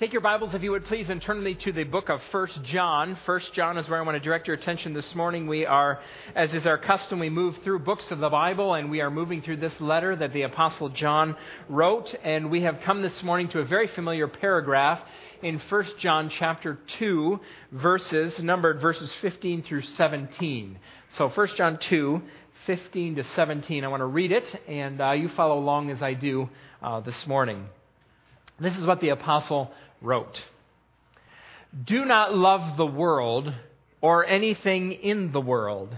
Take your Bibles, if you would please, and turn me to the book of 1 John. 1 John is where I want to direct your attention this morning. We are, as is our custom, we move through books of the Bible, and we are moving through this letter that the Apostle John wrote. And we have come this morning to a very familiar paragraph in 1 John chapter 2, verses, numbered verses 15 through 17. So 1 John 2, 15 to 17. I want to read it, and uh, you follow along as I do uh, this morning. This is what the apostle wrote Do not love the world or anything in the world.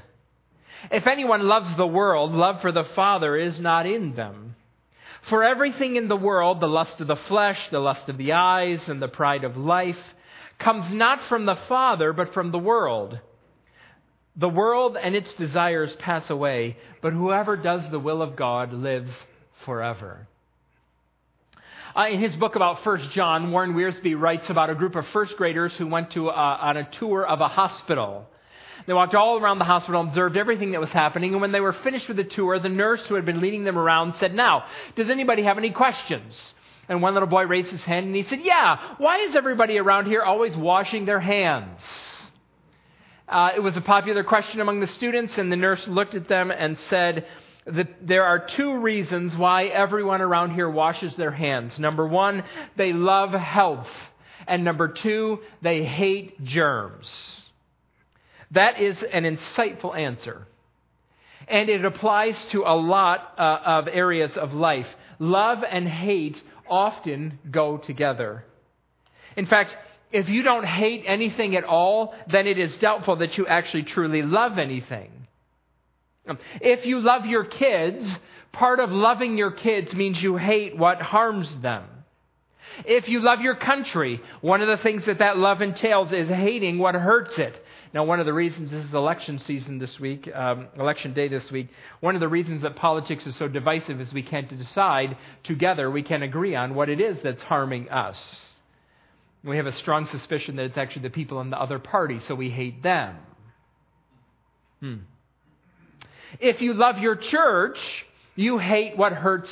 If anyone loves the world, love for the Father is not in them. For everything in the world, the lust of the flesh, the lust of the eyes, and the pride of life, comes not from the Father, but from the world. The world and its desires pass away, but whoever does the will of God lives forever. Uh, in his book about First John, Warren Wiersbe writes about a group of first graders who went to, uh, on a tour of a hospital. They walked all around the hospital, observed everything that was happening, and when they were finished with the tour, the nurse who had been leading them around said, Now, does anybody have any questions? And one little boy raised his hand and he said, Yeah, why is everybody around here always washing their hands? Uh, it was a popular question among the students, and the nurse looked at them and said, that there are two reasons why everyone around here washes their hands. Number one, they love health. And number two, they hate germs. That is an insightful answer. And it applies to a lot uh, of areas of life. Love and hate often go together. In fact, if you don't hate anything at all, then it is doubtful that you actually truly love anything. If you love your kids, part of loving your kids means you hate what harms them. If you love your country, one of the things that that love entails is hating what hurts it. Now, one of the reasons this is election season this week, um, election day this week, one of the reasons that politics is so divisive is we can't decide together, we can't agree on what it is that's harming us. We have a strong suspicion that it's actually the people in the other party, so we hate them. Hmm. If you love your church, you hate what hurts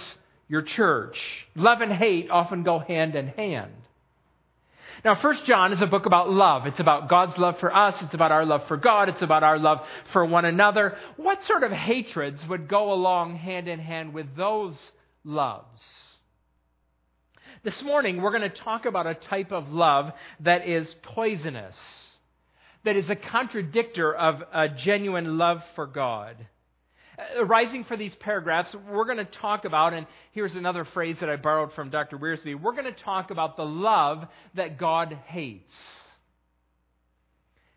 your church. Love and hate often go hand in hand. Now, First John is a book about love. It's about God's love for us. It's about our love for God. It's about our love for one another. What sort of hatreds would go along hand in hand with those loves? This morning, we're going to talk about a type of love that is poisonous, that is a contradictor of a genuine love for God. Arising uh, for these paragraphs, we're going to talk about, and here's another phrase that I borrowed from Dr. Wiersbe we're going to talk about the love that God hates.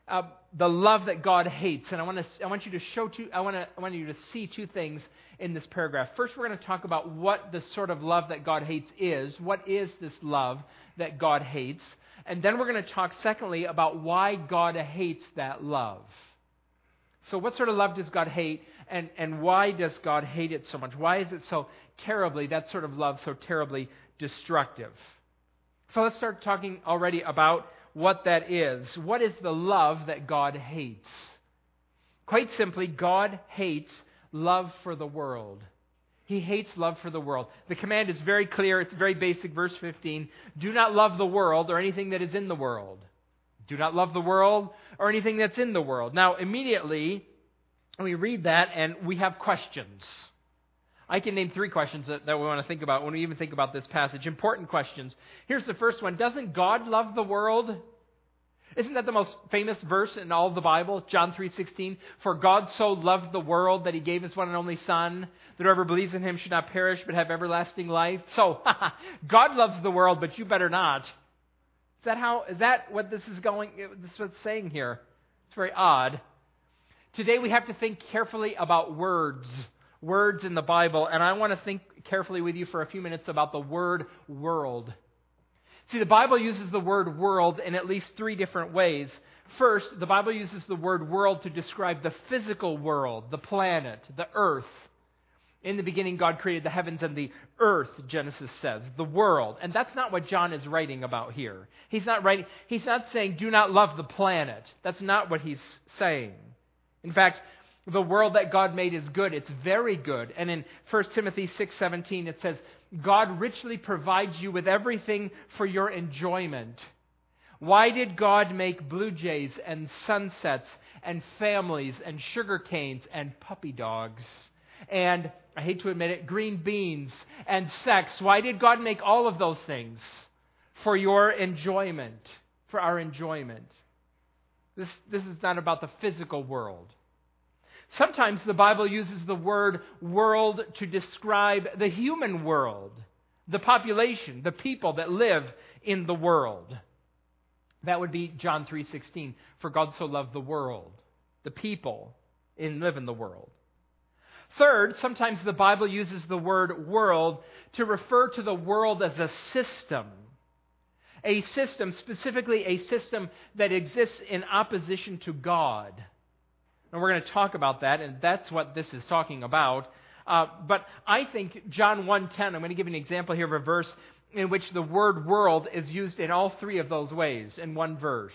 Uh, the love that God hates. And I want, to, I want you to show two, I want, to, I want you to see two things in this paragraph. First, we're going to talk about what the sort of love that God hates is. What is this love that God hates? And then we're going to talk, secondly, about why God hates that love. So, what sort of love does God hate? And, and why does God hate it so much? Why is it so terribly, that sort of love, so terribly destructive? So let's start talking already about what that is. What is the love that God hates? Quite simply, God hates love for the world. He hates love for the world. The command is very clear. It's very basic. Verse 15 Do not love the world or anything that is in the world. Do not love the world or anything that's in the world. Now, immediately, we read that and we have questions. I can name three questions that, that we want to think about when we even think about this passage. Important questions. Here's the first one Doesn't God love the world? Isn't that the most famous verse in all of the Bible? John 3:16, "For God so loved the world that he gave his one and only son, that whoever believes in him should not perish but have everlasting life." So, God loves the world, but you better not. Is that how is that what this is going this is what it's saying here? It's very odd. Today we have to think carefully about words, words in the Bible, and I want to think carefully with you for a few minutes about the word world. See, the Bible uses the word world in at least three different ways. First, the Bible uses the word world to describe the physical world, the planet, the earth. In the beginning, God created the heavens and the earth, Genesis says, the world. And that's not what John is writing about here. He's not writing, he's not saying, do not love the planet. That's not what he's saying. In fact, the world that God made is good. It's very good. And in 1 Timothy 6:17 it says, God richly provides you with everything for your enjoyment. Why did God make blue jays and sunsets and families and sugar canes and puppy dogs? And, I hate to admit it, green beans and sex. Why did God make all of those things? For your enjoyment, for our enjoyment. This, this is not about the physical world. Sometimes the Bible uses the word world to describe the human world, the population, the people that live in the world. That would be John 3:16, for God so loved the world, the people in live in the world. Third, sometimes the Bible uses the word world to refer to the world as a system. A system, specifically a system that exists in opposition to God. And we're going to talk about that, and that's what this is talking about. Uh, but I think John 1.10, I'm going to give you an example here of a verse in which the word world is used in all three of those ways in one verse.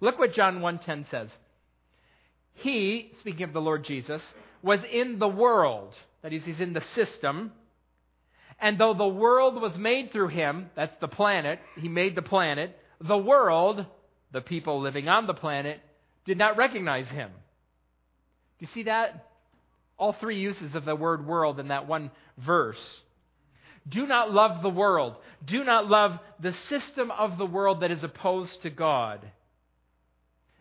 Look what John 1.10 says. He, speaking of the Lord Jesus, was in the world. That is, he's in the system. And though the world was made through him, that's the planet, he made the planet, the world, the people living on the planet, did not recognize him. Do you see that? All three uses of the word world in that one verse. Do not love the world. Do not love the system of the world that is opposed to God.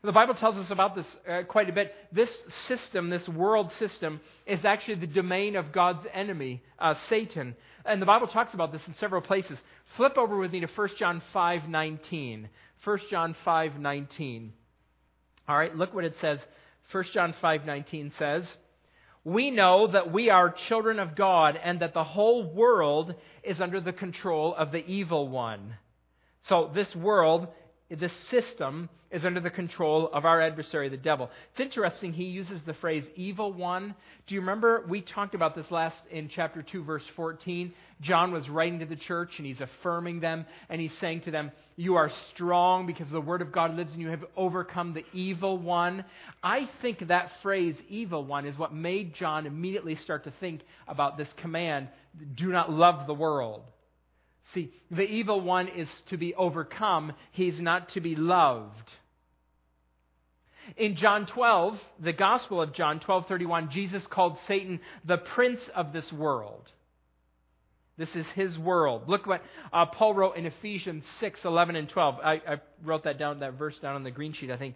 The Bible tells us about this uh, quite a bit. This system, this world system, is actually the domain of God's enemy, uh, Satan. And the Bible talks about this in several places. Flip over with me to 1 John 5:19. 1 John 5:19. All right, look what it says. 1 John 5:19 says, "We know that we are children of God and that the whole world is under the control of the evil one." So this world this system is under the control of our adversary, the devil. It's interesting, he uses the phrase evil one. Do you remember we talked about this last in chapter 2, verse 14? John was writing to the church and he's affirming them and he's saying to them, You are strong because the word of God lives in you, have overcome the evil one. I think that phrase, evil one, is what made John immediately start to think about this command do not love the world. See, the evil one is to be overcome, he's not to be loved. In John 12, the Gospel of John 12:31, Jesus called Satan the prince of this world. This is his world. Look what uh, Paul wrote in Ephesians 6, 11, and 12. I, I wrote that down, that verse down on the green sheet, I think.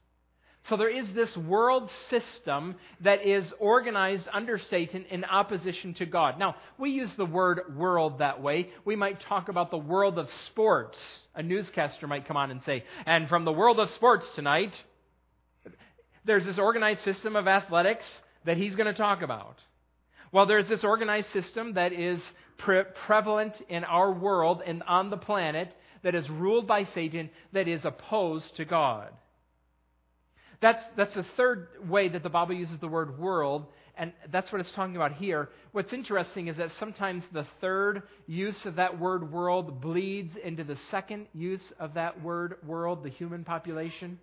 So there is this world system that is organized under Satan in opposition to God. Now, we use the word world that way. We might talk about the world of sports. A newscaster might come on and say, and from the world of sports tonight, there's this organized system of athletics that he's going to talk about. Well, there's this organized system that is pre- prevalent in our world and on the planet that is ruled by Satan that is opposed to God. That's, that's the third way that the Bible uses the word world, and that's what it's talking about here. What's interesting is that sometimes the third use of that word world bleeds into the second use of that word world, the human population,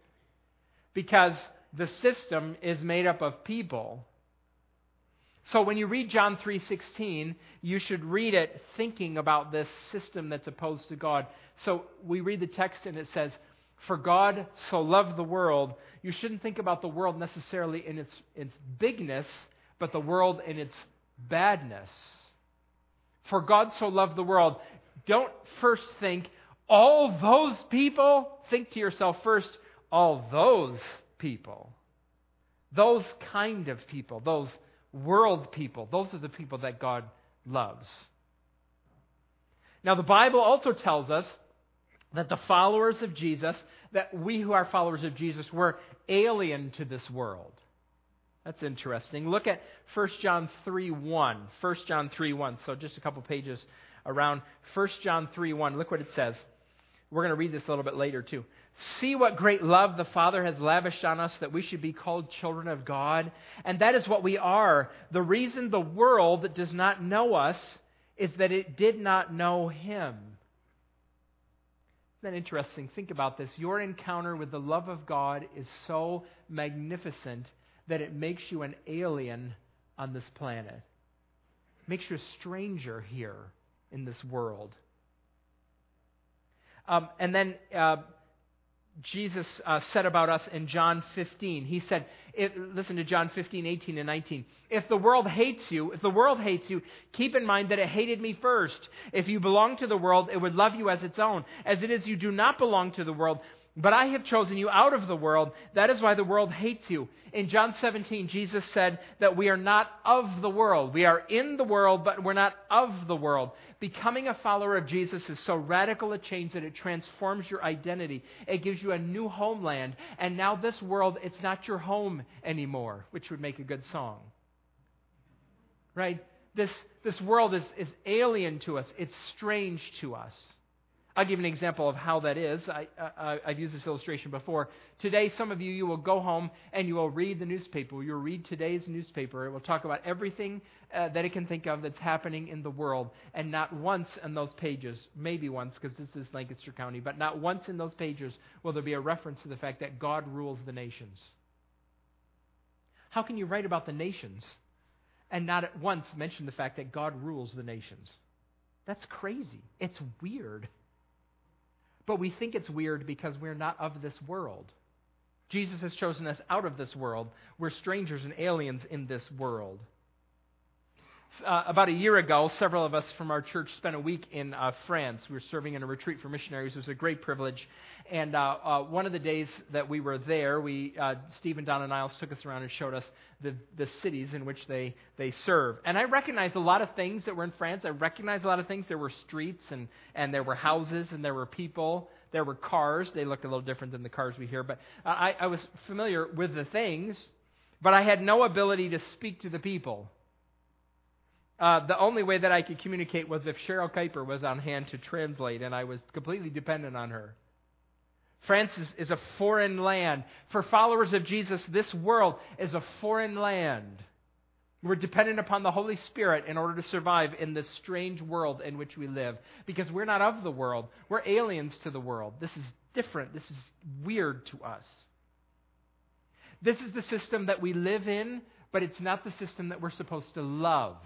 because the system is made up of people. So when you read John 3:16, you should read it thinking about this system that's opposed to God. So we read the text and it says, "For God so loved the world you shouldn't think about the world necessarily in its, its bigness, but the world in its badness. For God so loved the world. Don't first think, all those people. Think to yourself first, all those people. Those kind of people, those world people, those are the people that God loves. Now, the Bible also tells us that the followers of Jesus, that we who are followers of Jesus, were alien to this world. That's interesting. Look at 1 John 3 1. 1 John 3 1. So just a couple pages around 1 John 3 1. Look what it says. We're going to read this a little bit later, too. See what great love the Father has lavished on us that we should be called children of God. And that is what we are. The reason the world does not know us is that it did not know Him. Isn't that interesting? Think about this. Your encounter with the love of God is so magnificent that it makes you an alien on this planet. It makes you a stranger here in this world. Um, and then uh, Jesus uh, said about us in John 15. He said, listen to John 15, 18, and 19. If the world hates you, if the world hates you, keep in mind that it hated me first. If you belong to the world, it would love you as its own. As it is, you do not belong to the world, but I have chosen you out of the world. That is why the world hates you. In John 17, Jesus said that we are not of the world. We are in the world, but we're not of the world. Becoming a follower of Jesus is so radical a change that it transforms your identity. It gives you a new homeland. And now this world, it's not your home anymore, which would make a good song. Right? This, this world is, is alien to us. It's strange to us. I'll give an example of how that is. I, have used this illustration before. Today, some of you, you will go home and you will read the newspaper. You'll read today's newspaper. It will talk about everything uh, that it can think of that's happening in the world. And not once in those pages, maybe once because this is Lancaster County, but not once in those pages will there be a reference to the fact that God rules the nations. How can you write about the nations and not at once mention the fact that God rules the nations? That's crazy. It's weird. But we think it's weird because we're not of this world. Jesus has chosen us out of this world. We're strangers and aliens in this world. Uh, about a year ago, several of us from our church spent a week in uh, France. We were serving in a retreat for missionaries. It was a great privilege. And uh, uh one of the days that we were there, we uh, Steve and Donna Niles took us around and showed us the, the cities in which they, they serve. And I recognized a lot of things that were in France. I recognized a lot of things. There were streets and, and there were houses and there were people. There were cars. They looked a little different than the cars we hear. But I, I was familiar with the things, but I had no ability to speak to the people. Uh, the only way that I could communicate was if Cheryl Kuiper was on hand to translate, and I was completely dependent on her. France is, is a foreign land. For followers of Jesus, this world is a foreign land. We're dependent upon the Holy Spirit in order to survive in this strange world in which we live because we're not of the world. We're aliens to the world. This is different. This is weird to us. This is the system that we live in, but it's not the system that we're supposed to love.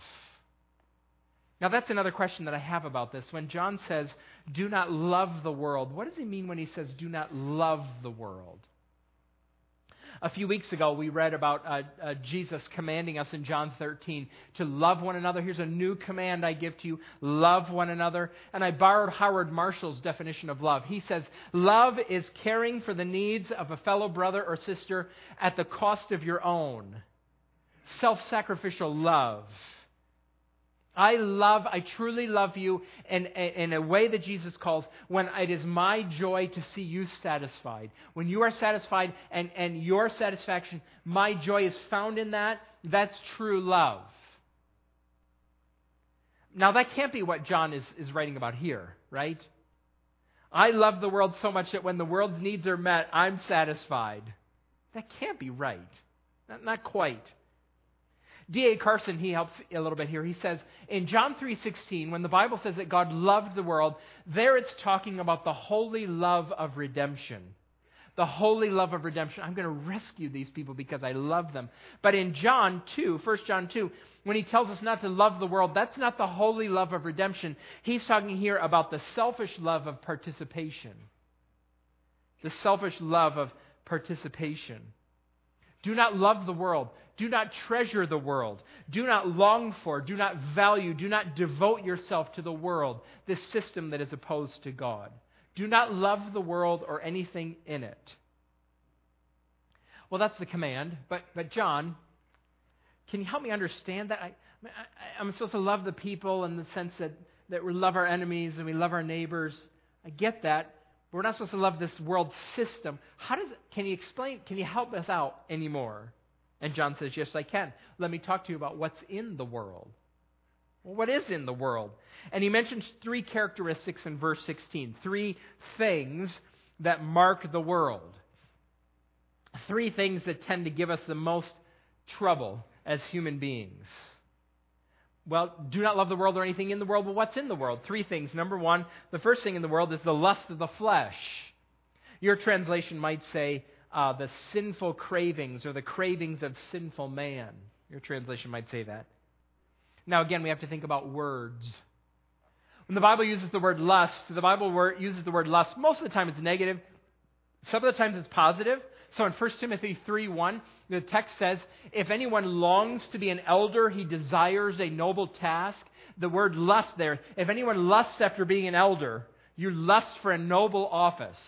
Now, that's another question that I have about this. When John says, do not love the world, what does he mean when he says, do not love the world? A few weeks ago, we read about uh, uh, Jesus commanding us in John 13 to love one another. Here's a new command I give to you love one another. And I borrowed Howard Marshall's definition of love. He says, Love is caring for the needs of a fellow brother or sister at the cost of your own. Self sacrificial love. I love, I truly love you in, in a way that Jesus calls when it is my joy to see you satisfied. When you are satisfied and, and your satisfaction, my joy is found in that. That's true love. Now, that can't be what John is, is writing about here, right? I love the world so much that when the world's needs are met, I'm satisfied. That can't be right. Not, not quite. D.A. Carson, he helps a little bit here. He says, in John 3.16, when the Bible says that God loved the world, there it's talking about the holy love of redemption. The holy love of redemption. I'm going to rescue these people because I love them. But in John 2, 1 John 2, when he tells us not to love the world, that's not the holy love of redemption. He's talking here about the selfish love of participation. The selfish love of participation. Do not love the world. Do not treasure the world. Do not long for, do not value, do not devote yourself to the world, this system that is opposed to God. Do not love the world or anything in it. Well, that's the command. But, but John, can you help me understand that? I, I, am supposed to love the people in the sense that, that we love our enemies and we love our neighbors. I get that. But we're not supposed to love this world system. How does, can you explain, can you help us out anymore? And John says, Yes, I can. Let me talk to you about what's in the world. Well, what is in the world? And he mentions three characteristics in verse 16, three things that mark the world. Three things that tend to give us the most trouble as human beings. Well, do not love the world or anything in the world, but what's in the world? Three things. Number one, the first thing in the world is the lust of the flesh. Your translation might say uh, the sinful cravings or the cravings of sinful man. Your translation might say that. Now, again, we have to think about words. When the Bible uses the word lust, the Bible uses the word lust, most of the time it's negative. Some of the times it's positive. So in 1 Timothy 3 1, the text says, If anyone longs to be an elder, he desires a noble task. The word lust there, if anyone lusts after being an elder, you lust for a noble office.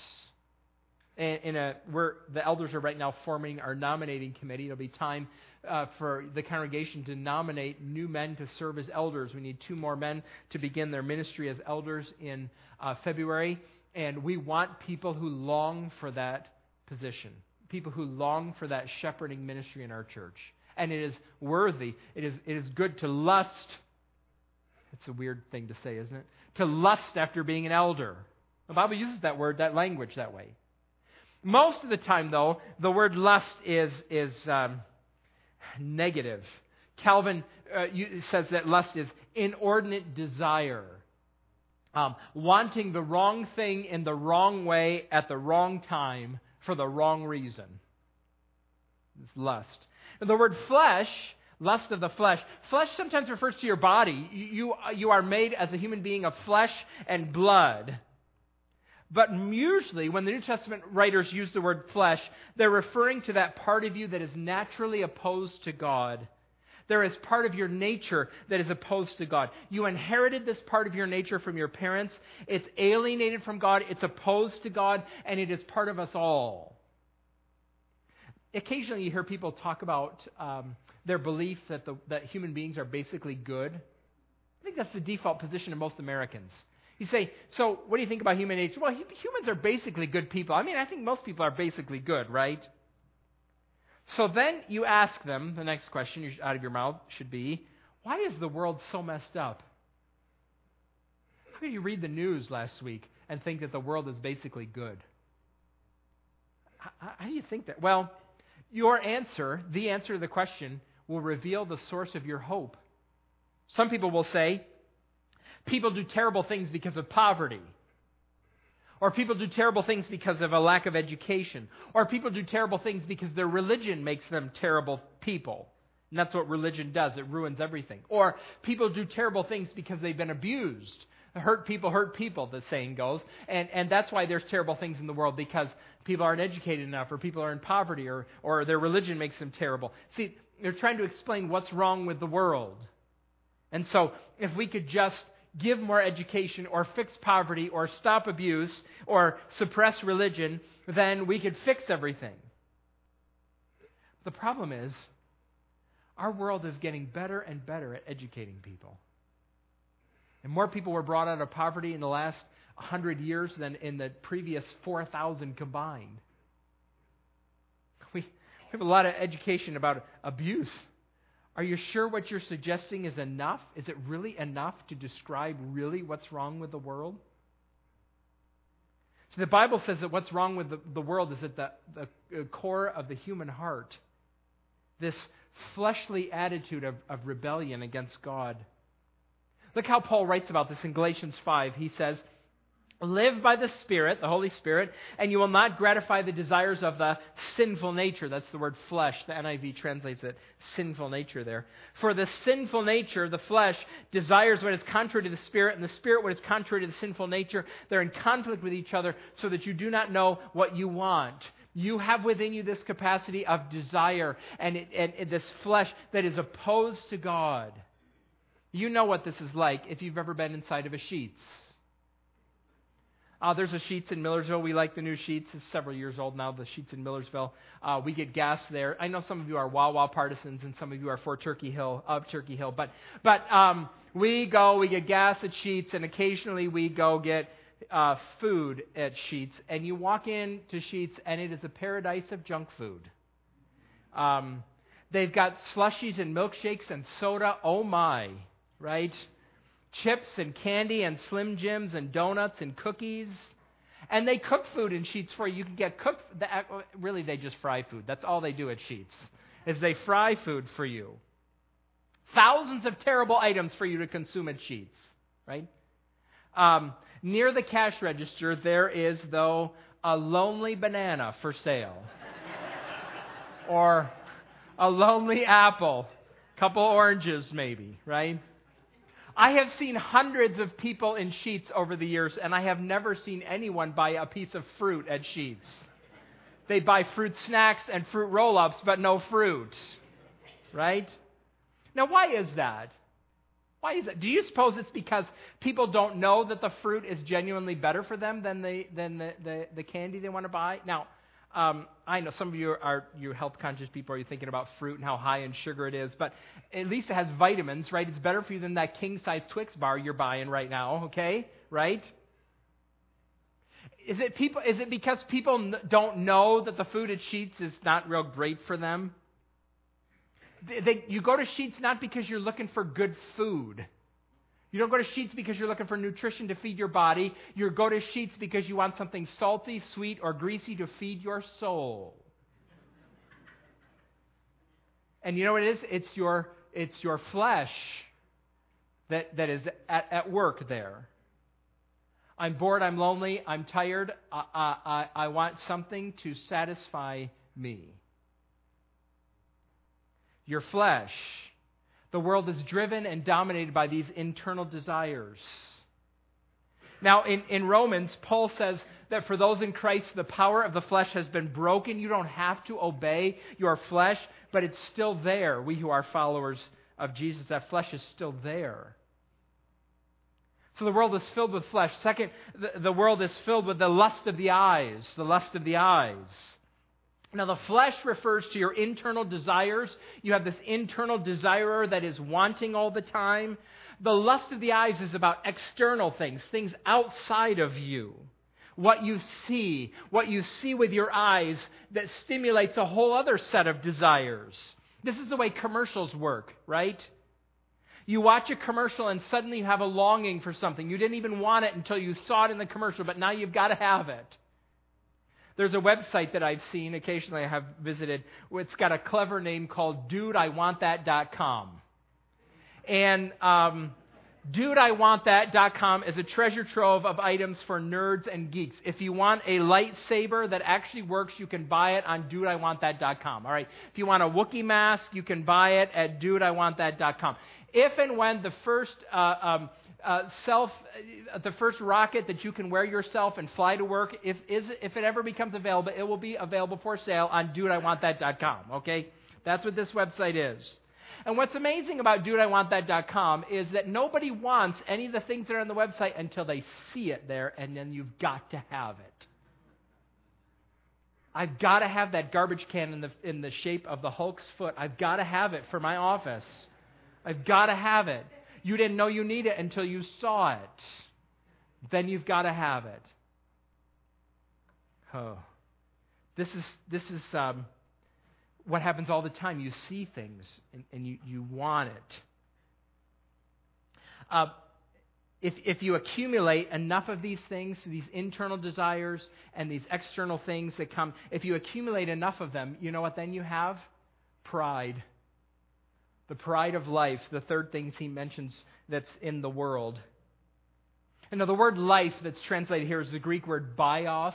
In a, where the elders are right now forming our nominating committee. It'll be time uh, for the congregation to nominate new men to serve as elders. We need two more men to begin their ministry as elders in uh, February. And we want people who long for that position people who long for that shepherding ministry in our church. And it is worthy, it is, it is good to lust. It's a weird thing to say, isn't it? To lust after being an elder. The Bible uses that word, that language, that way. Most of the time, though, the word lust is, is um, negative. Calvin uh, says that lust is inordinate desire. Um, wanting the wrong thing in the wrong way at the wrong time for the wrong reason. It's lust. And the word flesh, lust of the flesh, flesh sometimes refers to your body. You, you are made as a human being of flesh and blood. But usually, when the New Testament writers use the word flesh, they're referring to that part of you that is naturally opposed to God. There is part of your nature that is opposed to God. You inherited this part of your nature from your parents. It's alienated from God, it's opposed to God, and it is part of us all. Occasionally, you hear people talk about um, their belief that, the, that human beings are basically good. I think that's the default position of most Americans. You say, so what do you think about human nature? Well, humans are basically good people. I mean, I think most people are basically good, right? So then you ask them, the next question out of your mouth should be, why is the world so messed up? How could you read the news last week and think that the world is basically good? How, how do you think that? Well, your answer, the answer to the question, will reveal the source of your hope. Some people will say, people do terrible things because of poverty. Or people do terrible things because of a lack of education. Or people do terrible things because their religion makes them terrible people. And that's what religion does, it ruins everything. Or people do terrible things because they've been abused. Hurt people hurt people, the saying goes. And, and that's why there's terrible things in the world because people aren't educated enough, or people are in poverty, or, or their religion makes them terrible. See, they're trying to explain what's wrong with the world. And so, if we could just give more education or fix poverty or stop abuse or suppress religion, then we could fix everything. The problem is, our world is getting better and better at educating people. And more people were brought out of poverty in the last 100 years than in the previous 4,000 combined. We, have a lot of education about abuse are you sure what you're suggesting is enough? Is it really enough to describe really what's wrong with the world? So the Bible says that what's wrong with the, the world is at the, the uh, core of the human heart. This fleshly attitude of, of rebellion against God. Look how Paul writes about this in Galatians 5. He says, Live by the Spirit, the Holy Spirit, and you will not gratify the desires of the sinful nature. That's the word flesh. The NIV translates it sinful nature there. For the sinful nature, the flesh, desires what is contrary to the Spirit, and the Spirit what is contrary to the sinful nature. They're in conflict with each other so that you do not know what you want. You have within you this capacity of desire and, it, and, and this flesh that is opposed to God. You know what this is like if you've ever been inside of a Sheetz. Uh, there's a Sheetz in Millersville. We like the new Sheetz. It's several years old now, the Sheetz in Millersville. Uh, we get gas there. I know some of you are Wawa partisans and some of you are for Turkey Hill, of Turkey Hill. But, but um, we go, we get gas at Sheetz, and occasionally we go get uh, food at Sheetz. And you walk into Sheetz, and it is a paradise of junk food. Um, they've got slushies and milkshakes and soda. Oh my right? Chips and candy and Slim Jims and donuts and cookies. And they cook food in Sheetz for you. You can get cooked. Really, they just fry food. That's all they do at Sheetz, is they fry food for you. Thousands of terrible items for you to consume at Sheetz, right? Um, near the cash register, there is, though, a lonely banana for sale, or a lonely apple, couple oranges, maybe, right? I have seen hundreds of people in Sheetz over the years, and I have never seen anyone buy a piece of fruit at Sheetz. They buy fruit snacks and fruit roll ups, but no fruit. Right? Now, why is that? Why is that? Do you suppose it's because people don't know that the fruit is genuinely better for them than, the, than the, the, the candy they want to buy? Now, um, I know some of you are you health conscious people. Are you thinking about fruit and how high in sugar it is? But at least it has vitamins, right? It's better for you than that king size Twix bar you're buying right now. Okay, right? Is it people? Is it because people don't know that the food at Sheetz is not real great for them? They, they, you go to Sheetz not because you're looking for good food. You don't go to Sheetz because you're looking for nutrition to feed your body. You go to Sheetz because you want something salty, sweet, or greasy to feed your soul. And you know what it is? It's your, it's your flesh that, that is at, at work there. I'm bored, I'm lonely, I'm tired, I, I, I want something to satisfy me. Your flesh the world is driven and dominated by these internal desires. Now, in, in Romans, Paul says that for those in Christ, the power of the flesh has been broken. You don't have to obey your flesh, but it's still there. We who are followers of Jesus, that flesh is still there. So the world is filled with flesh. Second, the, the world is filled with the lust of the eyes. The lust of the eyes. Now, the flesh refers to your internal desires. You have this internal desirer that is wanting all the time. The lust of the eyes is about external things, things outside of you. What you see, what you see with your eyes that stimulates a whole other set of desires. This is the way commercials work, right? You watch a commercial and suddenly you have a longing for something. You didn't even want it until you saw it in the commercial, but now you've got to have it. There's a website that I've seen, occasionally I have visited, it's got a clever name called DudeIWantThat.com. And um, DudeIWantThat.com is a treasure trove of items for nerds and geeks. If you want a lightsaber that actually works, you can buy it on DudeIWantThat.com. All right. If you want a Wookiee mask, you can buy it at DudeIWantThat.com. If and when the first uh, um, uh, self, uh, the first rocket that you can wear yourself and fly to work, if, is, if it ever becomes available, it will be available for sale on DudeIWantThat.com. Okay? That's what this website is. And what's amazing about DudeIWantThat.com is that nobody wants any of the things that are on the website until they see it there, and then you've got to have it. I've got to have that garbage can in the, in the shape of the Hulk's foot. I've got to have it for my office. I've got to have it. You didn't know you need it until you saw it. Then you've got to have it. Oh. This is, this is um, what happens all the time. You see things and, and you, you want it. Uh, if, if you accumulate enough of these things, these internal desires and these external things that come, if you accumulate enough of them, you know what then you have? Pride the pride of life, the third thing he mentions that's in the world. And now the word life that's translated here is the Greek word bios.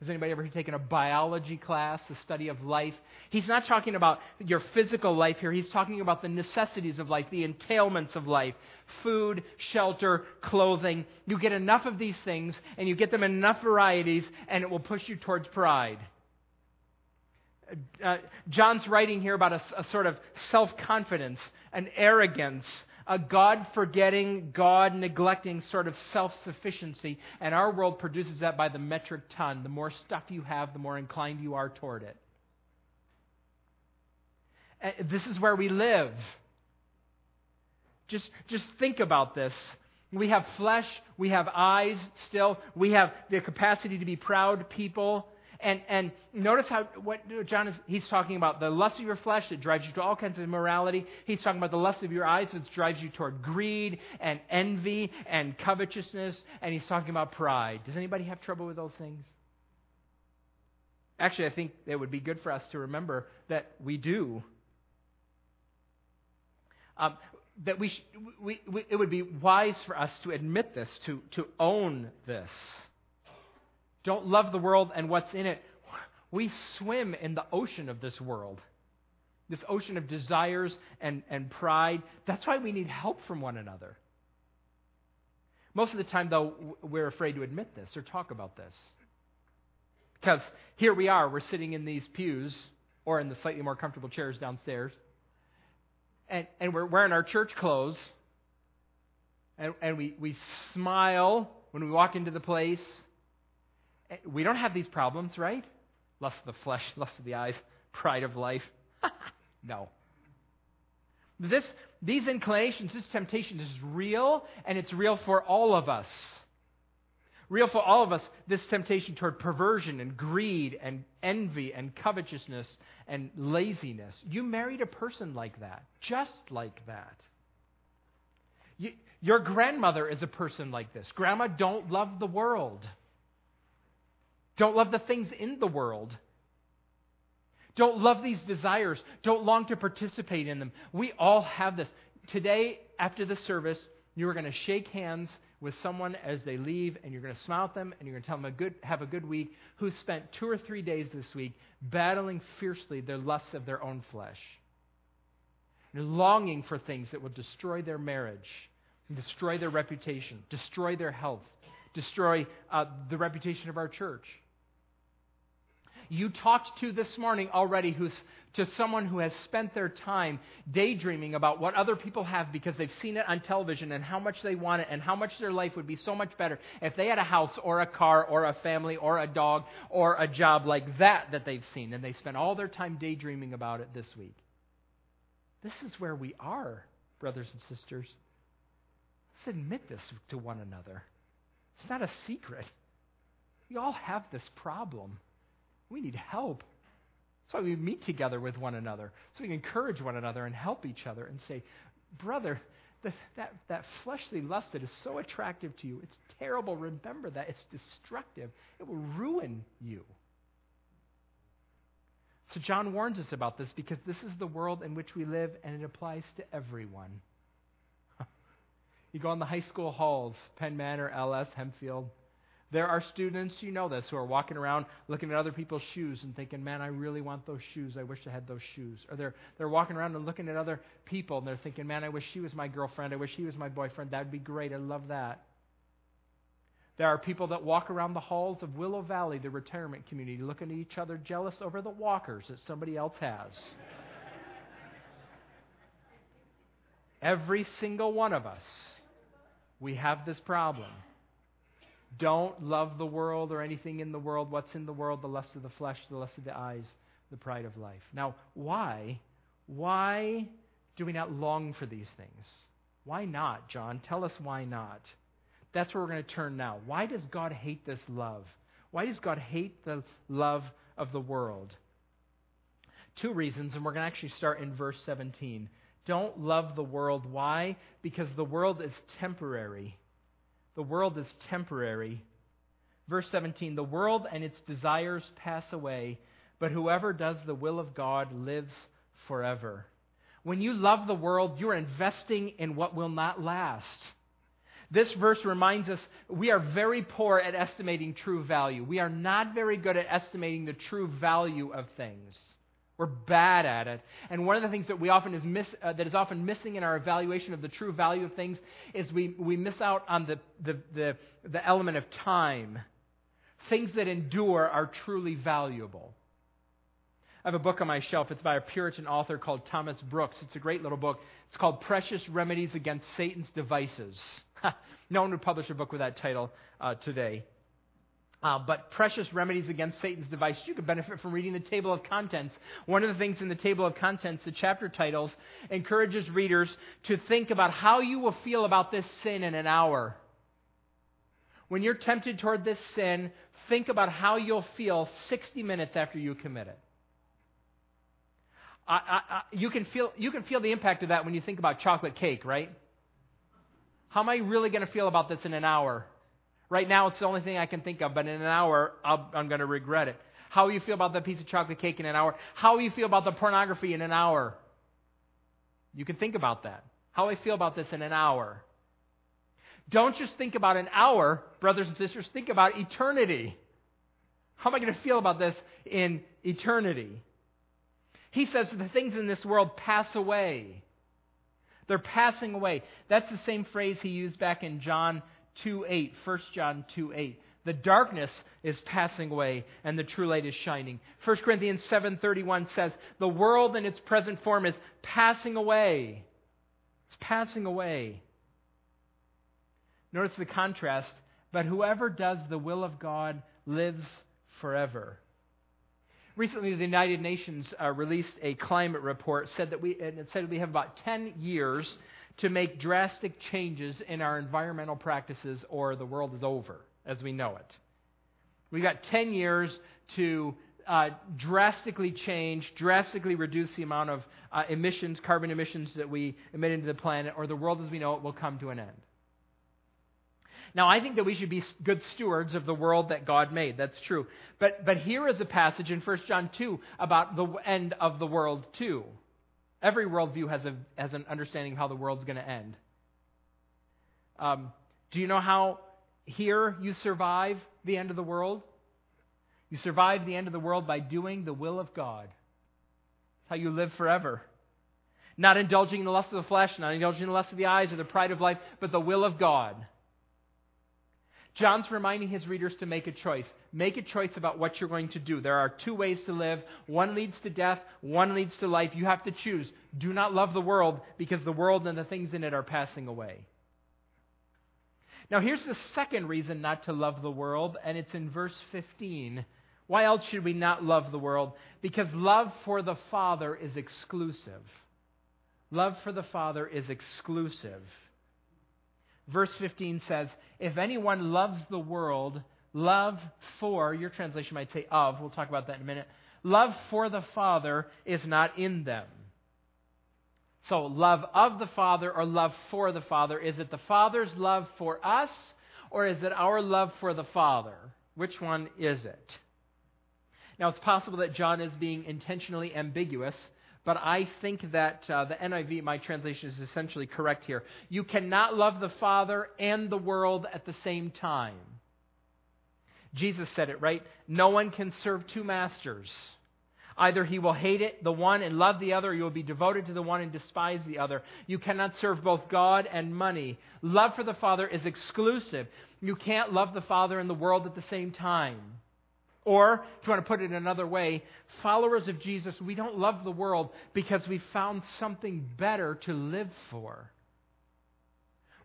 Has anybody ever taken a biology class, the study of life? He's not talking about your physical life here. He's talking about the necessities of life, the entailments of life food, shelter, clothing. You get enough of these things, and you get them in enough varieties, and it will push you towards pride uh, John's writing here about a, a sort of self confidence, an arrogance, a God forgetting, God neglecting sort of self sufficiency. And our world produces that by the metric ton. The more stuff you have, the more inclined you are toward it. Uh, this is where we live. Just, just think about this. We have flesh, we have eyes still, we have the capacity to be proud people And, and notice how what John is he's talking about the lust of your flesh that drives you to all kinds of immorality. He's talking about the lust of your eyes which drives you toward greed and envy and covetousness. And he's talking about pride. Does anybody have trouble with those things? Actually, I think it would be good for us to remember that we do. Um, that we, sh- we, we, it would be wise for us to admit this, to, to own this. Don't love the world and what's in it. We swim in the ocean of this world, this ocean of desires and, and pride. That's why we need help from one another. Most of the time, though, we're afraid to admit this or talk about this. Because here we are, we're sitting in these pews or in the slightly more comfortable chairs downstairs, and, and we're wearing our church clothes, and, and we, we smile when we walk into the place. Eh, we don't have these problems, right? Lust of the flesh, lust of the eyes, pride of life. no. This, these inclinations, this temptation is real, and it's real for all of us. Real for all of us, this temptation toward perversion and greed and envy and covetousness and laziness. You married a person like that, just like that. You, your grandmother is a person like this. Grandma, don't love the world. Don't love the things in the world. Don't love these desires. Don't long to participate in them. We all have this. Today, after the service, you are going to shake hands with someone as they leave, and you're going to smile at them, and you're going to tell them a good, have a good week, who spent two or three days this week battling fiercely their lusts of their own flesh. Longing for things that will destroy their marriage, destroy their reputation, destroy their health, destroy uh, the reputation of our church you talked to this morning already who's to someone who has spent their time daydreaming about what other people have because they've seen it on television and how much they want it and how much their life would be so much better if they had a house or a car or a family or a dog or a job like that that they've seen and they spent all their time daydreaming about it this week. This is where we are, brothers and sisters. Let's admit this to one another. It's not a secret. We all have this problem. We need help. That's why we meet together with one another, so we can encourage one another and help each other and say, Brother, the, that, that fleshly lust that is so attractive to you, it's terrible. Remember that. It's destructive, it will ruin you. So, John warns us about this because this is the world in which we live and it applies to everyone. you go in the high school halls, Penn Manor, LS, Hempfield. There are students, you know this, who are walking around looking at other people's shoes and thinking, man, I really want those shoes. I wish I had those shoes. Or they're, they're walking around and looking at other people and they're thinking, man, I wish she was my girlfriend. I wish he was my boyfriend. That would be great. I love that. There are people that walk around the halls of Willow Valley, the retirement community, looking at each other jealous over the walkers that somebody else has. Every single one of us, we have this problem. Don't love the world or anything in the world. What's in the world? The lust of the flesh, the lust of the eyes, the pride of life. Now, why? Why do we not long for these things? Why not, John? Tell us why not. That's where we're going to turn now. Why does God hate this love? Why does God hate the love of the world? Two reasons, and we're going to actually start in verse 17. Don't love the world. Why? Because the world is temporary the world is temporary. Verse 17 The world and its desires pass away, but whoever does the will of God lives forever. When you love the world, you're investing in what will not last. This verse reminds us we are very poor at estimating true value. We are not very good at estimating the true value of things. We're bad at it. And one of the things that we often is miss, uh, that is often missing in our evaluation of the true value of things is we, we miss out on the, the, the, the element of time. Things that endure are truly valuable. I have a book on my shelf. It's by a Puritan author called Thomas Brooks. It's a great little book. It's called Precious Remedies Against Satan's Devices. no one would publish a book with that title uh, today. Uh, but precious remedies against Satan's device. You could benefit from reading the table of contents. One of the things in the table of contents, the chapter titles, encourages readers to think about how you will feel about this sin in an hour. When you're tempted toward this sin, think about how you'll feel 60 minutes after you commit it. I, I, I, you, can feel, you can feel the impact of that when you think about chocolate cake, right? How am I really going to feel about this in an hour? Right now, it's the only thing I can think of, but in an hour, i am going to regret it. How you feel about that piece of chocolate cake in an hour? How you feel about the pornography in an hour? You can think about that. How I feel about this in an hour? Don't just think about an hour, brothers and sisters, think about eternity. How am I going to feel about this in eternity? He says the things in this world pass away. They're passing away. That's the same phrase he used back in John 2 8, 1 John 2 8. The darkness is passing away and the true light is shining. 1 Corinthians 7:31 says, "The world in its present form is passing away." It's passing away. Notice the contrast, but whoever does the will of God lives forever. Recently, the United Nations uh, released a climate report. Said that we and it said we have about 10 years to make drastic changes in our environmental practices, or the world is over as we know it. We've got 10 years to uh, drastically change, drastically reduce the amount of uh, emissions, carbon emissions that we emit into the planet, or the world as we know it will come to an end. Now, I think that we should be good stewards of the world that God made. That's true. But, but here is a passage in 1 John 2 about the end of the world, too. Every worldview has, a, has an understanding of how the world's going to end. Um, do you know how here you survive the end of the world? You survive the end of the world by doing the will of God. That's how you live forever. Not indulging in the lust of the flesh, not indulging in the lust of the eyes or the pride of life, but the will of God. John's reminding his readers to make a choice. Make a choice about what you're going to do. There are two ways to live. One leads to death, one leads to life. You have to choose. Do not love the world because the world and the things in it are passing away. Now, here's the second reason not to love the world, and it's in verse 15. Why else should we not love the world? Because love for the Father is exclusive. Love for the Father is exclusive. Verse 15 says, If anyone loves the world, love for, your translation might say of, we'll talk about that in a minute, love for the Father is not in them. So, love of the Father or love for the Father, is it the Father's love for us or is it our love for the Father? Which one is it? Now, it's possible that John is being intentionally ambiguous but I think that uh, the NIV, my translation, is essentially correct here. You cannot love the Father and the world at the same time. Jesus said it, right? No one can serve two masters. Either he will hate it, the one, and love the other, or you will be devoted to the one and despise the other. You cannot serve both God and money. Love for the Father is exclusive. You can't love the Father and the world at the same time. Or, if you want to put it another way, followers of Jesus, we don't love the world because we found something better to live for.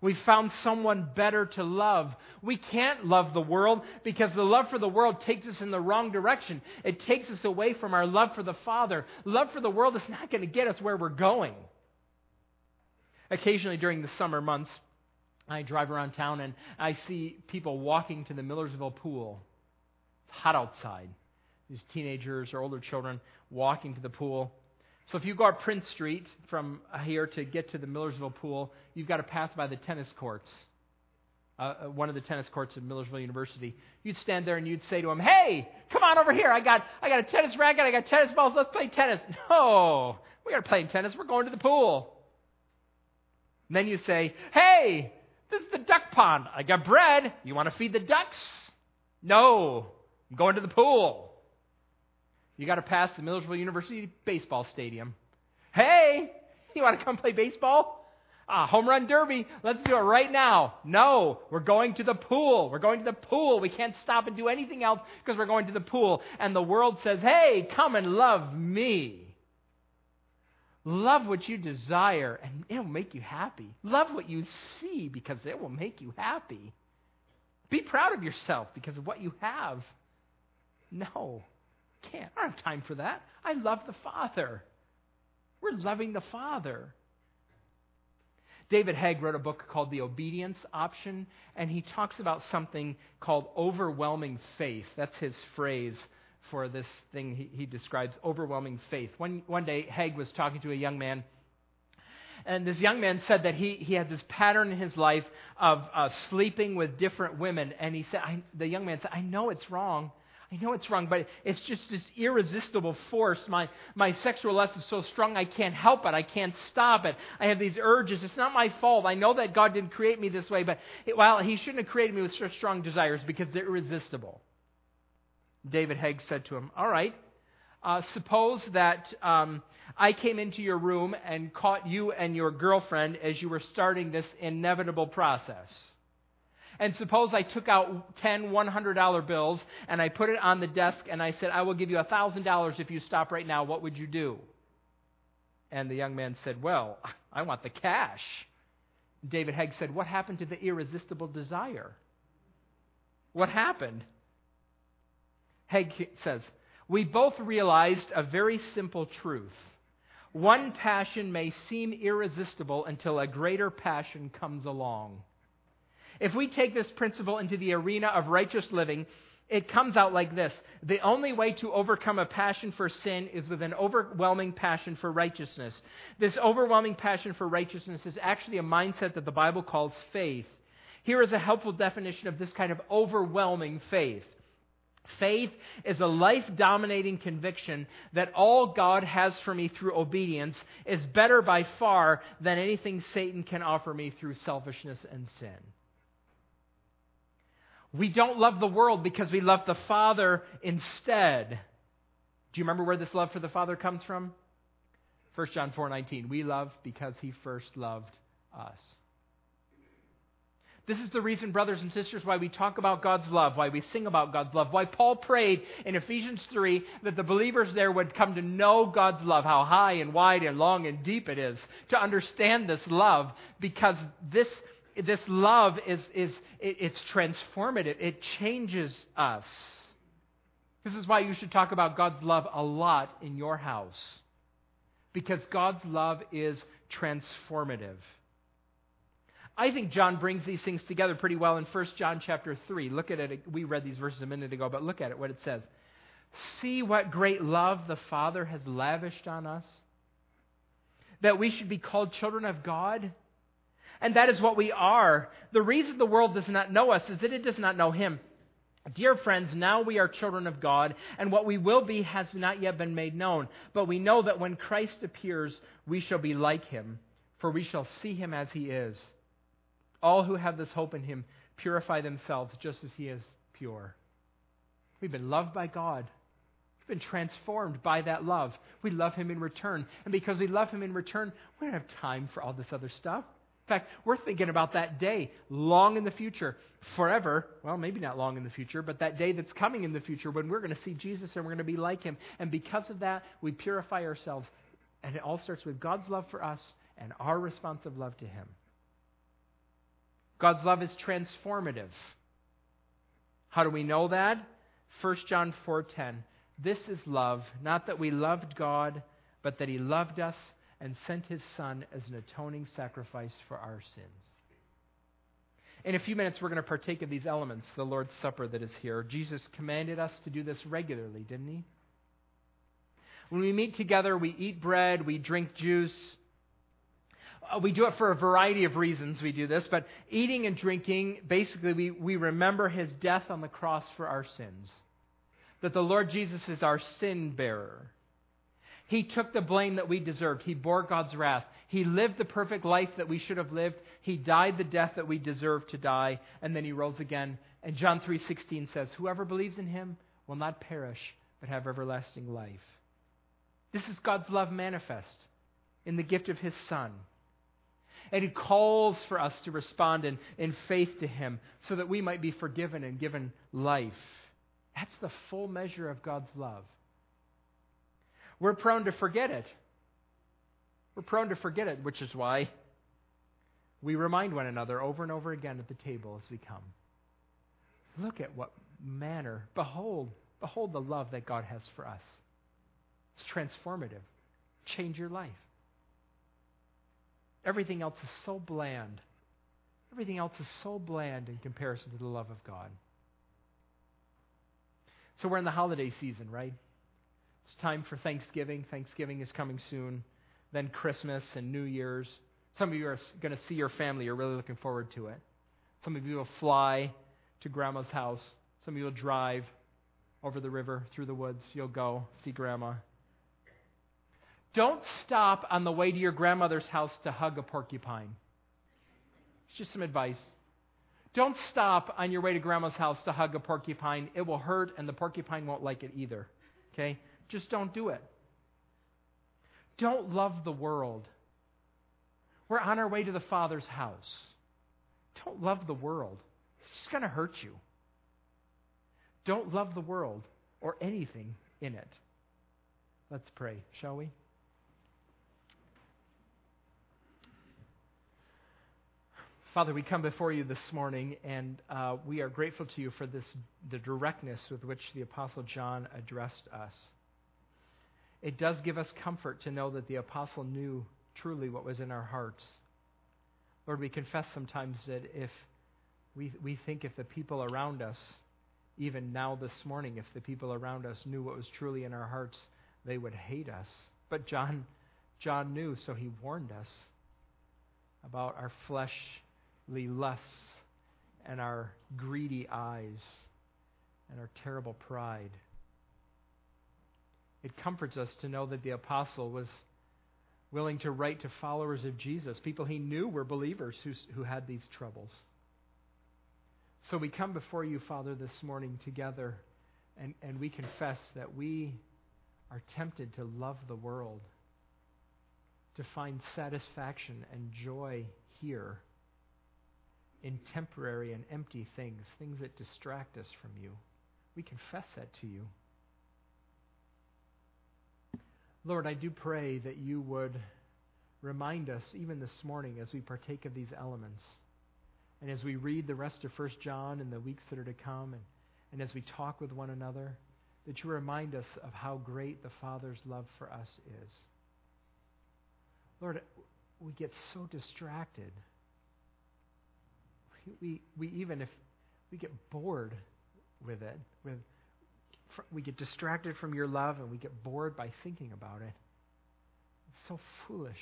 We found someone better to love. We can't love the world because the love for the world takes us in the wrong direction. It takes us away from our love for the Father. Love for the world is not going to get us where we're going. Occasionally during the summer months, I drive around town and I see people walking to the Millersville pool hot outside. These teenagers or older children walking to the pool. So if you go up Prince Street from here to get to the Millersville pool, you've got to pass by the tennis courts. Uh, uh, one of the tennis courts at Millersville University. You'd stand there and you'd say to them, "Hey, come on over here. I got I got a tennis racket. I got tennis balls. Let's play tennis." No, we aren't playing tennis. We're going to the pool. And then you say, "Hey, this is the duck pond. I got bread. You want to feed the ducks?" No, I'm going to the pool. You got to pass the Millersville University baseball stadium. Hey, you want to come play baseball? Ah, home run derby. Let's do it right now. No, we're going to the pool. We're going to the pool. We can't stop and do anything else because we're going to the pool. And the world says, hey, come and love me. Love what you desire, and it will make you happy. Love what you see because it will make you happy. Be proud of yourself because of what you have. No, can't. I don't have time for that. I love the Father. We're loving the Father. David Haig wrote a book called The Obedience Option, and he talks about something called overwhelming faith. That's his phrase for this thing he, he describes overwhelming faith. One, one day, Haig was talking to a young man and this young man said that he, he had this pattern in his life of uh, sleeping with different women. And he said, I, the young man said, I know it's wrong. I know it's wrong, but it's just this irresistible force. My, my sexual lust is so strong, I can't help it. I can't stop it. I have these urges. It's not my fault. I know that God didn't create me this way, but it, well, He shouldn't have created me with such strong desires because they're irresistible. David Haig said to him, All right, uh, suppose that um, I came into your room and caught you and your girlfriend as you were starting this inevitable process. And suppose I took out 10 $100 bills and I put it on the desk and I said, I will give you $1,000 if you stop right now. What would you do? And the young man said, Well, I want the cash. David Haig said, What happened to the irresistible desire? What happened? Haig says, we both realized a very simple truth. One passion may seem irresistible until a greater passion comes along. If we take this principle into the arena of righteous living, it comes out like this The only way to overcome a passion for sin is with an overwhelming passion for righteousness. This overwhelming passion for righteousness is actually a mindset that the Bible calls faith. Here is a helpful definition of this kind of overwhelming faith. Faith is a life dominating conviction that all God has for me through obedience is better by far than anything Satan can offer me through selfishness and sin. We don't love the world because we love the Father instead. Do you remember where this love for the Father comes from? 1 John 4:19. We love because he first loved us. This is the reason, brothers and sisters, why we talk about God's love, why we sing about God's love, why Paul prayed in Ephesians 3 that the believers there would come to know God's love, how high and wide and long and deep it is, to understand this love, because this, this love is, is it's transformative. It changes us. This is why you should talk about God's love a lot in your house, because God's love is transformative. I think John brings these things together pretty well in 1 John chapter 3. Look at it. We read these verses a minute ago, but look at it, what it says. See what great love the Father has lavished on us, that we should be called children of God. And that is what we are. The reason the world does not know us is that it does not know Him. Dear friends, now we are children of God, and what we will be has not yet been made known. But we know that when Christ appears, we shall be like Him, for we shall see Him as He is. All who have this hope in him purify themselves just as he is pure. We've been loved by God. We've been transformed by that love. We love him in return. And because we love him in return, we don't have time for all this other stuff. Fact, we're thinking about that day long in the future, forever. Well, maybe not long in the future, but that day that's coming in the future when we're going to see Jesus and we're going to be like him. And because of that, we purify ourselves. And it all starts with God's love for us and our responsive love to him. God's love is transformative. How do we know that? 1 John 4:10. This is love, not that we loved God, but that he loved us and sent his son as an atoning sacrifice for our sins. In a few minutes, we're going to partake of these elements, the Lord's Supper that is here. Jesus commanded us to do this regularly, didn't he? When we meet together, we eat bread, we drink juice, uh, we do it for a variety of reasons we do this, but eating and drinking, basically, we, we remember his death on the cross for our sins. That the Lord Jesus is our sin bearer. He took the blame that we deserved. He bore God's wrath. He lived the perfect life that we should have lived. He died the death that we deserved to die, and then he rose again. And John 3:16 says, "Whoever believes in him will not perish, but have everlasting life." This is God's love manifest in the gift of his son. And He calls for us to respond in, in faith to Him so that we might be forgiven and given life. That's the full measure of God's love. We're prone to forget it. We're prone to forget it, which is why we remind one another over and over again at the table as we come. Look at what manner, behold, behold the love that God has for us. It's transformative. Change your life. Everything else is so bland. Everything else is so bland in comparison to the love of God. So we're in the holiday season, right? It's time for Thanksgiving. Thanksgiving is coming soon. Then Christmas and New Year's. Some of you are going to see your family. You're really looking forward to it. Some of you will fly to grandma's house. Some of you will drive over the river, through the woods. You'll go see grandma. Don't stop on the way to your grandmother's house to hug a porcupine. It's just some advice. Don't stop on your way to grandma's house to hug a porcupine. It will hurt, and the porcupine won't like it either. Okay? Just don't do it. Don't love the world. We're on our way to the Father's house. Don't love the world. It's just going to hurt you. Don't love the world or anything in it. Let's pray, shall we? Father, we come before you this morning, and uh, we are grateful to you for this, the directness with which the Apostle John addressed us. It does give us comfort to know that the Apostle knew truly what was in our hearts. Lord, we confess sometimes that if we, we think if the people around us, even now this morning, if the people around us knew what was truly in our hearts, they would hate us. But John, John knew, so he warned us about our fleshly lusts and our greedy eyes and our terrible pride. It comforts us to know that the apostle was willing to write to followers of Jesus, people he knew were believers who, who had these troubles. So we come before you, Father, this morning together, and, and we confess that we are tempted to love the world, to find satisfaction and joy here in temporary and empty things, things that distract us from you. We confess that to you. Lord, I do pray that you would remind us, even this morning, as we partake of these elements, and as we read the rest of 1 John in the weeks that are to come, and, and as we talk with one another, that you remind us of how great the Father's love for us is. Lord, we get so distracted we, we even if we get bored with it, with, we get distracted from your love and we get bored by thinking about it. It's so foolish.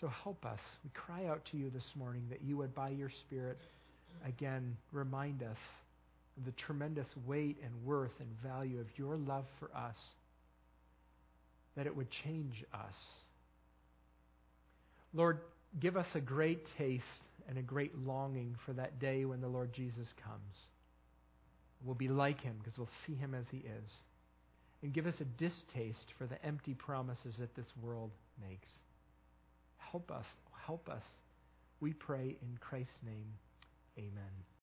So help us. We cry out to you this morning that you would, by your Spirit, again remind us of the tremendous weight and worth and value of your love for us, that it would change us. Lord, give us a great taste and a great longing for that day when the Lord Jesus comes. We'll be like him because we'll see him as he is. And give us a distaste for the empty promises that this world makes. Help us. Help us. We pray in Christ's name. Amen.